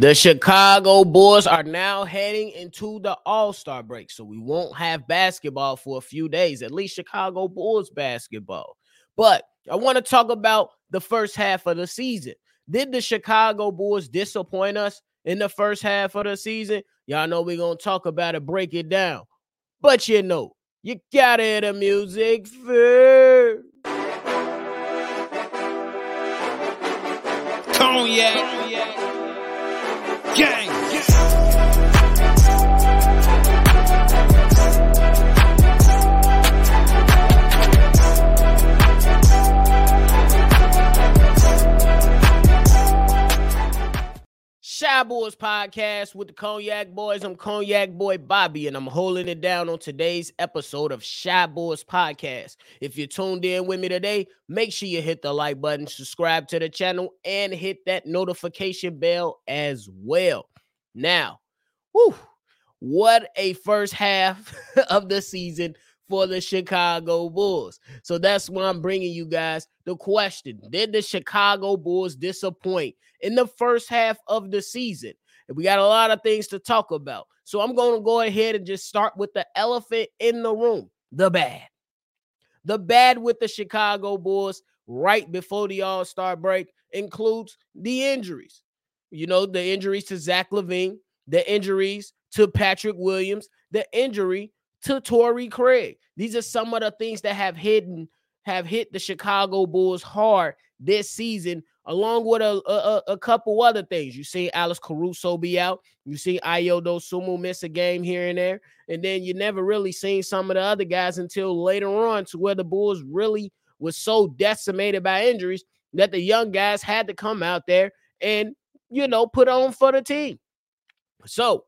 The Chicago Bulls are now heading into the All Star break, so we won't have basketball for a few days, at least Chicago Bulls basketball. But I want to talk about the first half of the season. Did the Chicago Bulls disappoint us in the first half of the season? Y'all know we're going to talk about it, break it down. But you know, you gotta hear the music first. Cognac. Gang. Boys podcast with the Cognac Boys. I'm Cognac Boy Bobby, and I'm holding it down on today's episode of Shy Boys podcast. If you're tuned in with me today, make sure you hit the like button, subscribe to the channel, and hit that notification bell as well. Now, whew, what a first half of the season for the Chicago Bulls. So that's why I'm bringing you guys the question Did the Chicago Bulls disappoint in the first half of the season? And we got a lot of things to talk about. So I'm going to go ahead and just start with the elephant in the room the bad. The bad with the Chicago Bulls right before the All Star break includes the injuries. You know, the injuries to Zach LaVine, the injuries to Patrick Williams, the injury to Torrey Craig. These are some of the things that have hidden have hit the Chicago Bulls hard this season, along with a, a, a couple other things. You see Alex Caruso be out. You see Ayo Dosunmu miss a game here and there. And then you never really seen some of the other guys until later on to where the Bulls really was so decimated by injuries that the young guys had to come out there and, you know, put on for the team. So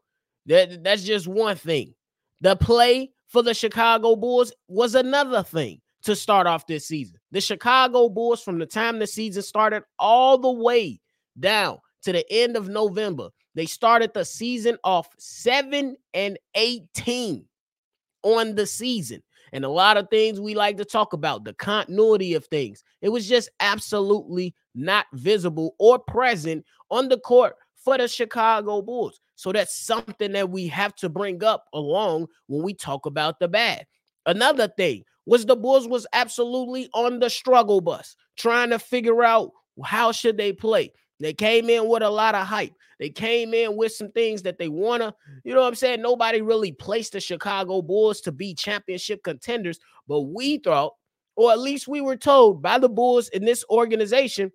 that, that's just one thing. The play for the Chicago Bulls was another thing to start off this season. The Chicago Bulls, from the time the season started all the way down to the end of November, they started the season off 7 and 18 on the season. And a lot of things we like to talk about, the continuity of things. It was just absolutely not visible or present on the court for the Chicago Bulls. So that's something that we have to bring up along when we talk about the bad. Another thing was the Bulls was absolutely on the struggle bus, trying to figure out how should they play. They came in with a lot of hype. They came in with some things that they want to, you know what I'm saying? Nobody really placed the Chicago Bulls to be championship contenders, but we thought, or at least we were told by the Bulls in this organization,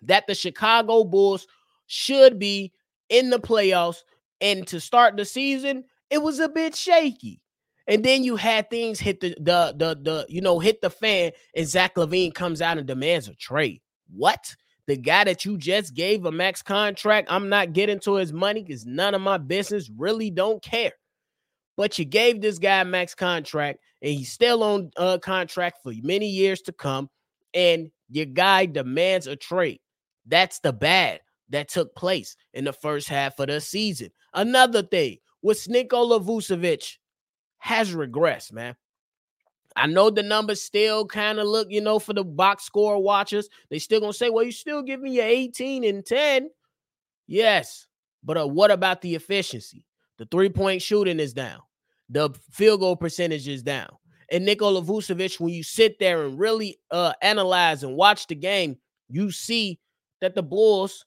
that the Chicago Bulls should be in the playoffs. And to start the season, it was a bit shaky. And then you had things hit the the the the you know hit the fan, and Zach LaVine comes out and demands a trade. What? The guy that you just gave a max contract, I'm not getting to his money because none of my business really don't care. But you gave this guy max contract, and he's still on uh, contract for many years to come. And your guy demands a trade. That's the bad that took place in the first half of the season. Another thing with Nikola Vucevic has regressed, man. I know the numbers still kind of look, you know, for the box score watchers, they still gonna say, well, you still give me 18 and 10. Yes, but uh, what about the efficiency? The three-point shooting is down, the field goal percentage is down. And Nikola Vucevic, when you sit there and really uh, analyze and watch the game, you see that the Bulls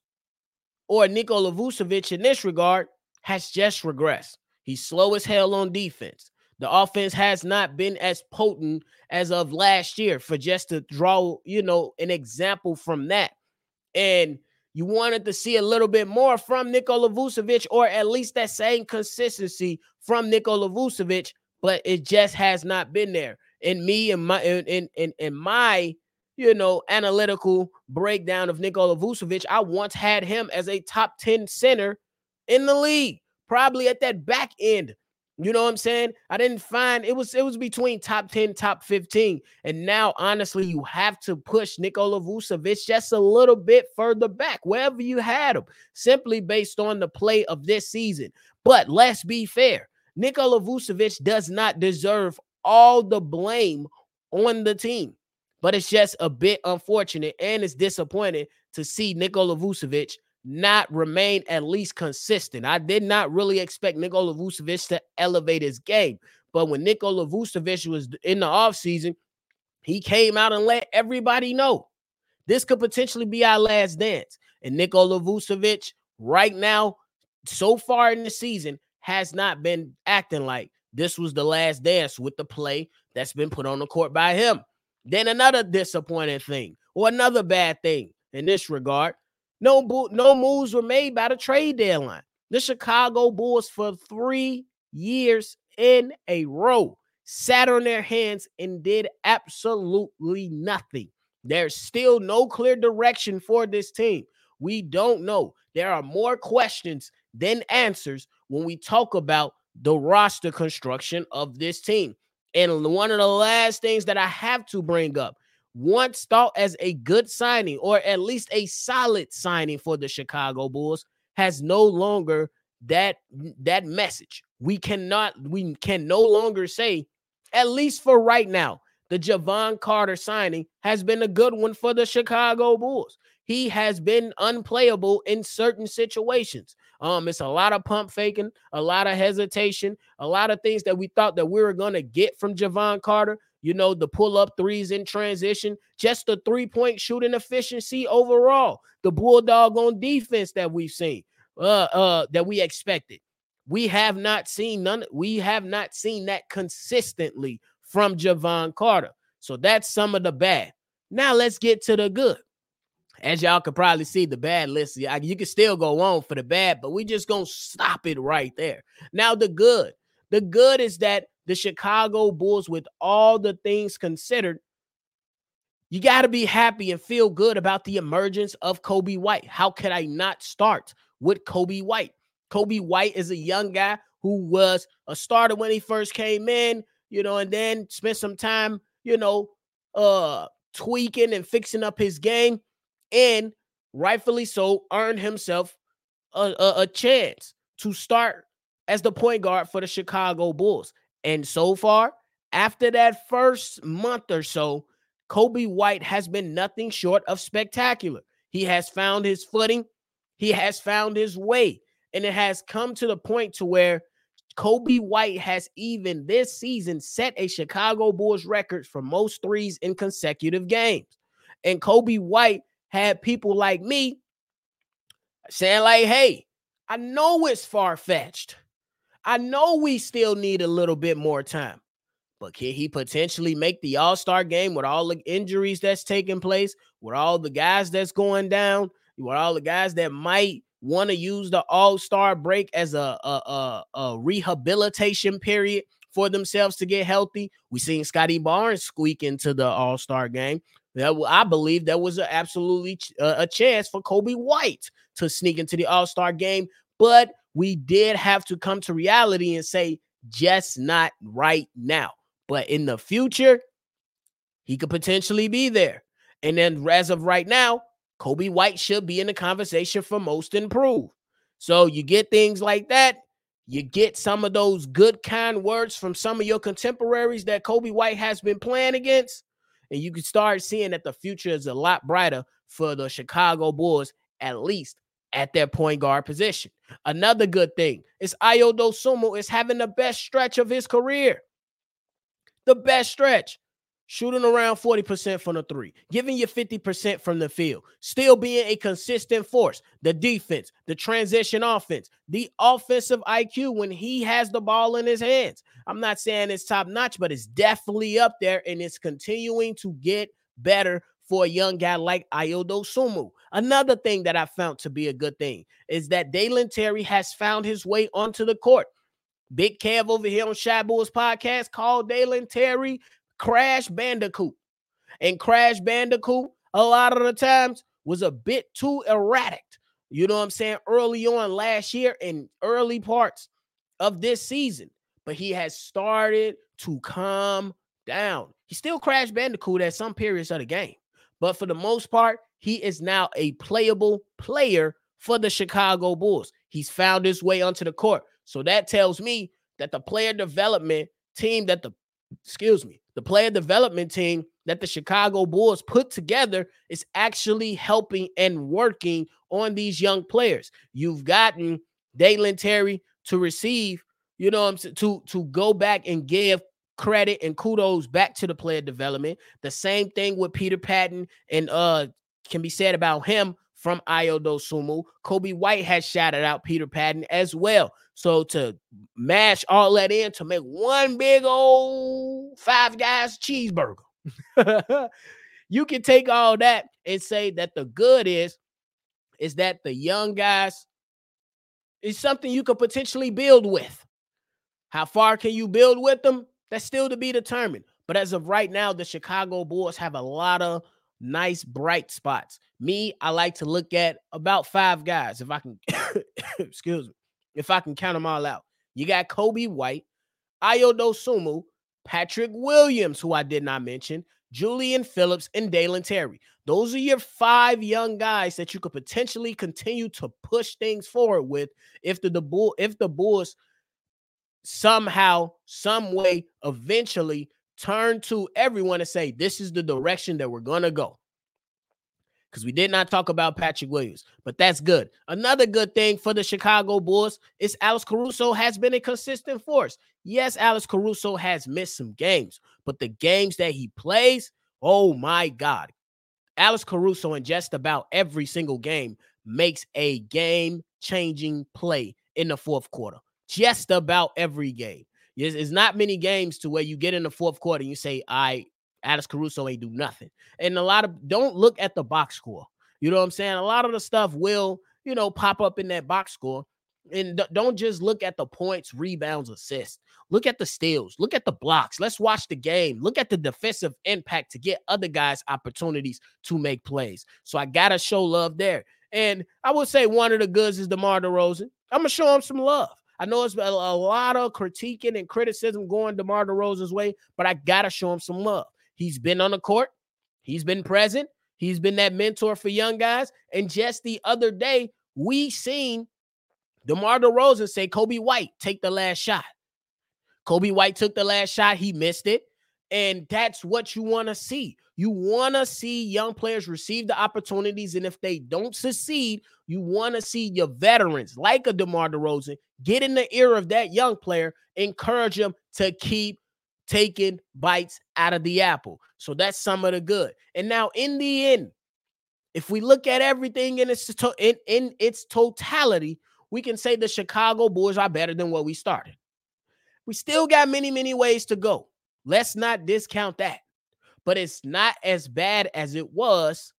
or Nikola Vucevic in this regard has just regressed. He's slow as hell on defense. The offense has not been as potent as of last year for just to draw, you know, an example from that. And you wanted to see a little bit more from Nikola Vucevic, or at least that same consistency from Nikola Vucevic, but it just has not been there. And me and my in in in my you know, analytical breakdown of Nikola Vucevic, I once had him as a top 10 center in the league, probably at that back end. You know what I'm saying? I didn't find it was it was between top 10, top 15. And now, honestly, you have to push Nikola Vucevic just a little bit further back, wherever you had him, simply based on the play of this season. But let's be fair. Nikola Vucevic does not deserve all the blame on the team. But it's just a bit unfortunate and it's disappointing to see Nikola Vucevic not remain at least consistent. I did not really expect Nikola Vucevic to elevate his game. But when Nikola Vucevic was in the offseason, he came out and let everybody know this could potentially be our last dance. And Nikola Vucevic, right now, so far in the season, has not been acting like this was the last dance with the play that's been put on the court by him. Then another disappointing thing, or another bad thing in this regard, no no moves were made by the trade deadline. The Chicago Bulls for three years in a row sat on their hands and did absolutely nothing. There's still no clear direction for this team. We don't know. There are more questions than answers when we talk about the roster construction of this team. And one of the last things that I have to bring up, once thought as a good signing or at least a solid signing for the Chicago Bulls, has no longer that that message. We cannot we can no longer say at least for right now the Jevon Carter signing has been a good one for the Chicago Bulls. He has been unplayable in certain situations. Um, it's a lot of pump faking, a lot of hesitation, a lot of things that we thought that we were gonna get from Jevon Carter. You know, the pull up threes in transition, just the three point shooting efficiency overall, the bulldog on defense that we've seen, uh, uh, that we expected. We have not seen none. We have not seen that consistently from Jevon Carter. So that's some of the bad. Now let's get to the good. As y'all could probably see, the bad list, you can still go on for the bad, but we just gonna stop it right there. Now, the good. The good is that the Chicago Bulls, with all the things considered, you got to be happy and feel good about the emergence of Coby White. How could I not start with Coby White? Coby White is a young guy who was a starter when he first came in, you know, and then spent some time, you know, uh tweaking and fixing up his game and rightfully so earned himself a, a, a chance to start as the point guard for the Chicago Bulls. And so far, after that first month or so, Coby White has been nothing short of spectacular. He has found his footing, he has found his way, and it has come to the point to where Coby White has even this season set a Chicago Bulls record for most threes in consecutive games. And Kobe White had people like me saying, like, hey, I know it's far fetched. I know we still need a little bit more time. But can he potentially make the All Star game with all the injuries that's taking place, with all the guys that's going down, with all the guys that might want to use the All Star break as a, a, a, a, rehabilitation period for themselves to get healthy? We seen Scottie Barnes squeak into the All Star game. That I believe that was a, absolutely ch- a chance for Coby White to sneak into the All Star game, but we did have to come to reality and say, just not right now. But in the future, he could potentially be there. And then, as of right now, Coby White should be in the conversation for most improved. So you get things like that. You get some of those good, kind words from some of your contemporaries that Kobe White has been playing against and you can start seeing that the future is a lot brighter for the Chicago Bulls, at least at their point guard position. Another good thing is Ayo Dosunmu is having the best stretch of his career. The best stretch. Shooting around 40% from the three, giving you 50% from the field, still being a consistent force. The defense, the transition offense, the offensive IQ when he has the ball in his hands. I'm not saying it's top notch, but it's definitely up there and it's continuing to get better for a young guy like Ayo Dosunmu. Another thing that I found to be a good thing is that Dalen Terry has found his way onto the court. Big Kev over here on Shy podcast called Dalen Terry Crash Bandicoot. And Crash Bandicoot, a lot of the times, was a bit too erratic. You know what I'm saying? Early on last year and early parts of this season but he has started to calm down. He still Crash Bandicoot at some periods of the game, but for the most part, he is now a playable player for the Chicago Bulls. He's found his way onto the court. So that tells me that the player development team that the excuse me, the player development team that the Chicago Bulls put together is actually helping and working on these young players. You've gotten Dalen Terry to receive, you know, I'm saying? to to go back and give credit and kudos back to the player development. The same thing with Peter Patton and uh can be said about him from Ayo Dosunmu. Coby White has shouted out Peter Patton as well. So to mash all that in to make one big old five guys cheeseburger. you can take all that and say that the good is is that the young guys is something you could potentially build with. How far can you build with them? That's still to be determined. But as of right now, the Chicago Bulls have a lot of nice bright spots. Me, I like to look at about five guys if I can excuse me if I can count them all out. You got Coby White, Ayo Dosunmu, Patrick Williams, who I did not mention, Julian Phillips, and Dalen Terry. Those are your five young guys that you could potentially continue to push things forward with if the, the bull if the Bulls somehow, some way, eventually turn to everyone and say, This is the direction that we're gonna go because we did not talk about Patrick Williams, but that's good. Another good thing for the Chicago Bulls is Alex Caruso has been a consistent force. Yes, Alex Caruso has missed some games, but the games that he plays, oh my God. Alex Caruso in just about every single game makes a game changing play in the fourth quarter. Just about every game. It's, not many games to where you get in the fourth quarter and you say, I Alex Caruso ain't do nothing. And a lot of don't look at the box score. You know what I'm saying? A lot of the stuff will, you know, pop up in that box score. And don't just look at the points, rebounds, assists. Look at the steals. Look at the blocks. Let's watch the game. Look at the defensive impact to get other guys opportunities to make plays. So I gotta show love there. And I would say one of the goods is DeMar DeRozan. I'm gonna show him some love. I know it's a, a lot of critiquing and criticism going DeMar DeRozan's way, but I gotta show him some love. He's been on the court, he's been present, he's been that mentor for young guys. And just the other day, we seen DeMar DeRozan say, Coby White, take the last shot. Coby White took the last shot, he missed it. And that's what you want to see. You want to see young players receive the opportunities. And if they don't succeed, you want to see your veterans like a DeMar DeRozan get in the ear of that young player, encourage them to keep taking bites out of the apple. So that's some of the good. And now in the end, if we look at everything in its to- in, in its totality, we can say the Chicago Bulls are better than what we started. We still got many, many ways to go. Let's not discount that. But it's not as bad as it was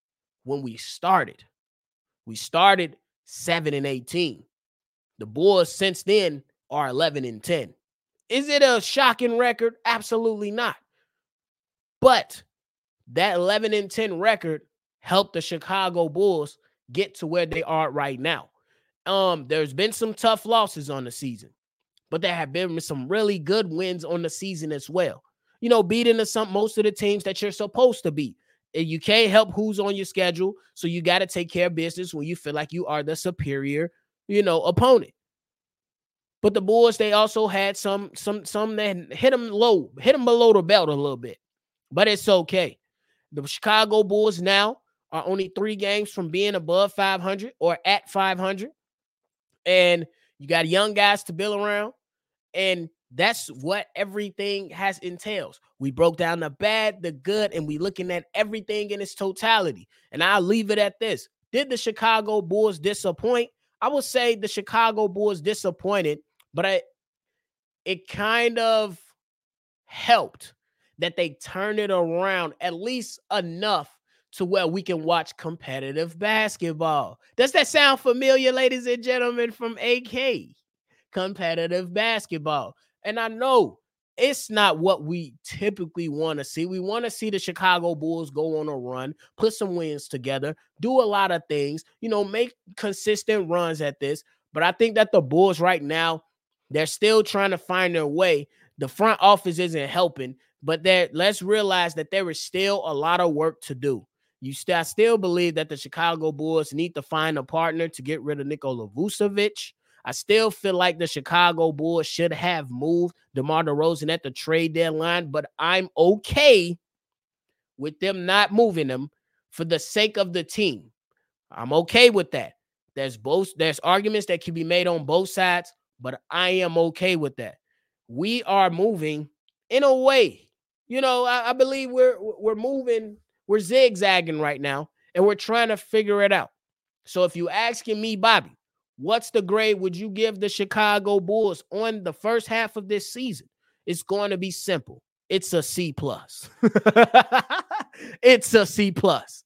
when we started. We started 7 and 18. The Bulls since then are 11 and 10. Is it a shocking record? Absolutely not. But that 11 and 10 record helped the Chicago Bulls get to where they are right now. Um, there's been some tough losses on the season, but there have been some really good wins on the season as well. You know, beating the, some most of the teams that you're supposed to beat. You can't help who's on your schedule, so you got to take care of business when you feel like you are the superior, you know, opponent. But the Bulls, they also had some some some that hit them low, hit them below the belt a little bit. But it's okay. The Chicago Bulls now are only three games from being above 500 or at 500. And you got young guys to build around. And that's what everything has entails. We broke down the bad, the good, and we looking at everything in its totality. And I'll leave it at this. Did the Chicago Bulls disappoint? I would say the Chicago Bulls disappointed but I, it kind of helped that they turned it around at least enough to where we can watch competitive basketball. Does that sound familiar, ladies and gentlemen, from AK? Competitive basketball. And I know it's not what we typically want to see. We want to see the Chicago Bulls go on a run, put some wins together, do a lot of things, you know, make consistent runs at this. But I think that the Bulls right now, they're still trying to find their way. The front office isn't helping, but there let's realize that there is still a lot of work to do. You st- I still believe that the Chicago Bulls need to find a partner to get rid of Nikola Vucevic. I still feel like the Chicago Bulls should have moved DeMar DeRozan at the trade deadline, but I'm okay with them not moving him for the sake of the team. I'm okay with that. There's both there's arguments that can be made on both sides, but I am okay with that. We are moving in a way. You know, I, I believe we're we're moving, we're zigzagging right now, and we're trying to figure it out. So if you asking me, Bobby, what's the grade would you give the Chicago Bulls on the first half of this season? It's going to be simple. It's a C plus. it's a C plus.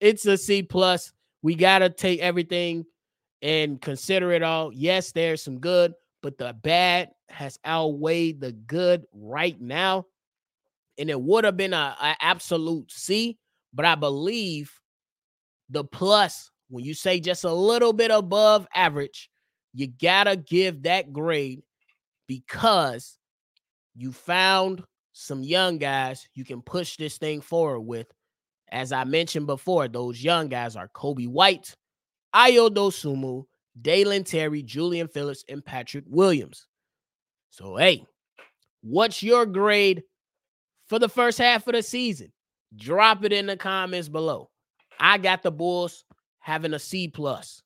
It's a C plus. We got to take everything and consider it all. Yes, there's some good, but the bad has outweighed the good right now. And it would have been a absolute C, but I believe the plus, when you say just a little bit above average, you gotta give that grade because you found some young guys you can push this thing forward with. As I mentioned before, those young guys are Coby White, Ayo Dosunmu, Dalen Terry, Julian Phillips, and Patrick Williams. So, hey, what's your grade for the first half of the season? Drop it in the comments below. I got the Bulls having a C plus.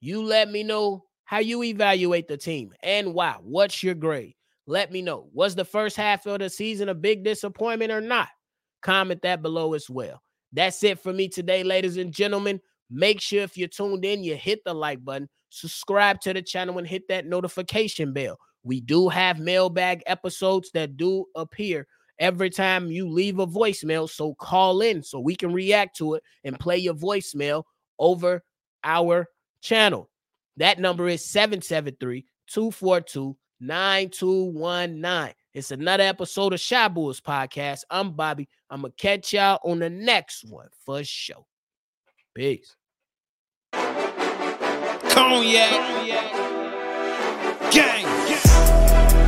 You let me know how you evaluate the team and why. What's your grade? Let me know. Was the first half of the season a big disappointment or not? Comment that below as well. That's it for me today, ladies and gentlemen. Make sure if you're tuned in, you hit the like button, subscribe to the channel, and hit that notification bell. We do have mailbag episodes that do appear every time you leave a voicemail. So call in so we can react to it and play your voicemail over our channel. That number is 773 242 9219. It's another episode of Shy Bulls Podcast. I'm Bobby. I'm going to catch y'all on the next one for sure. Peace. Cognac. Gang.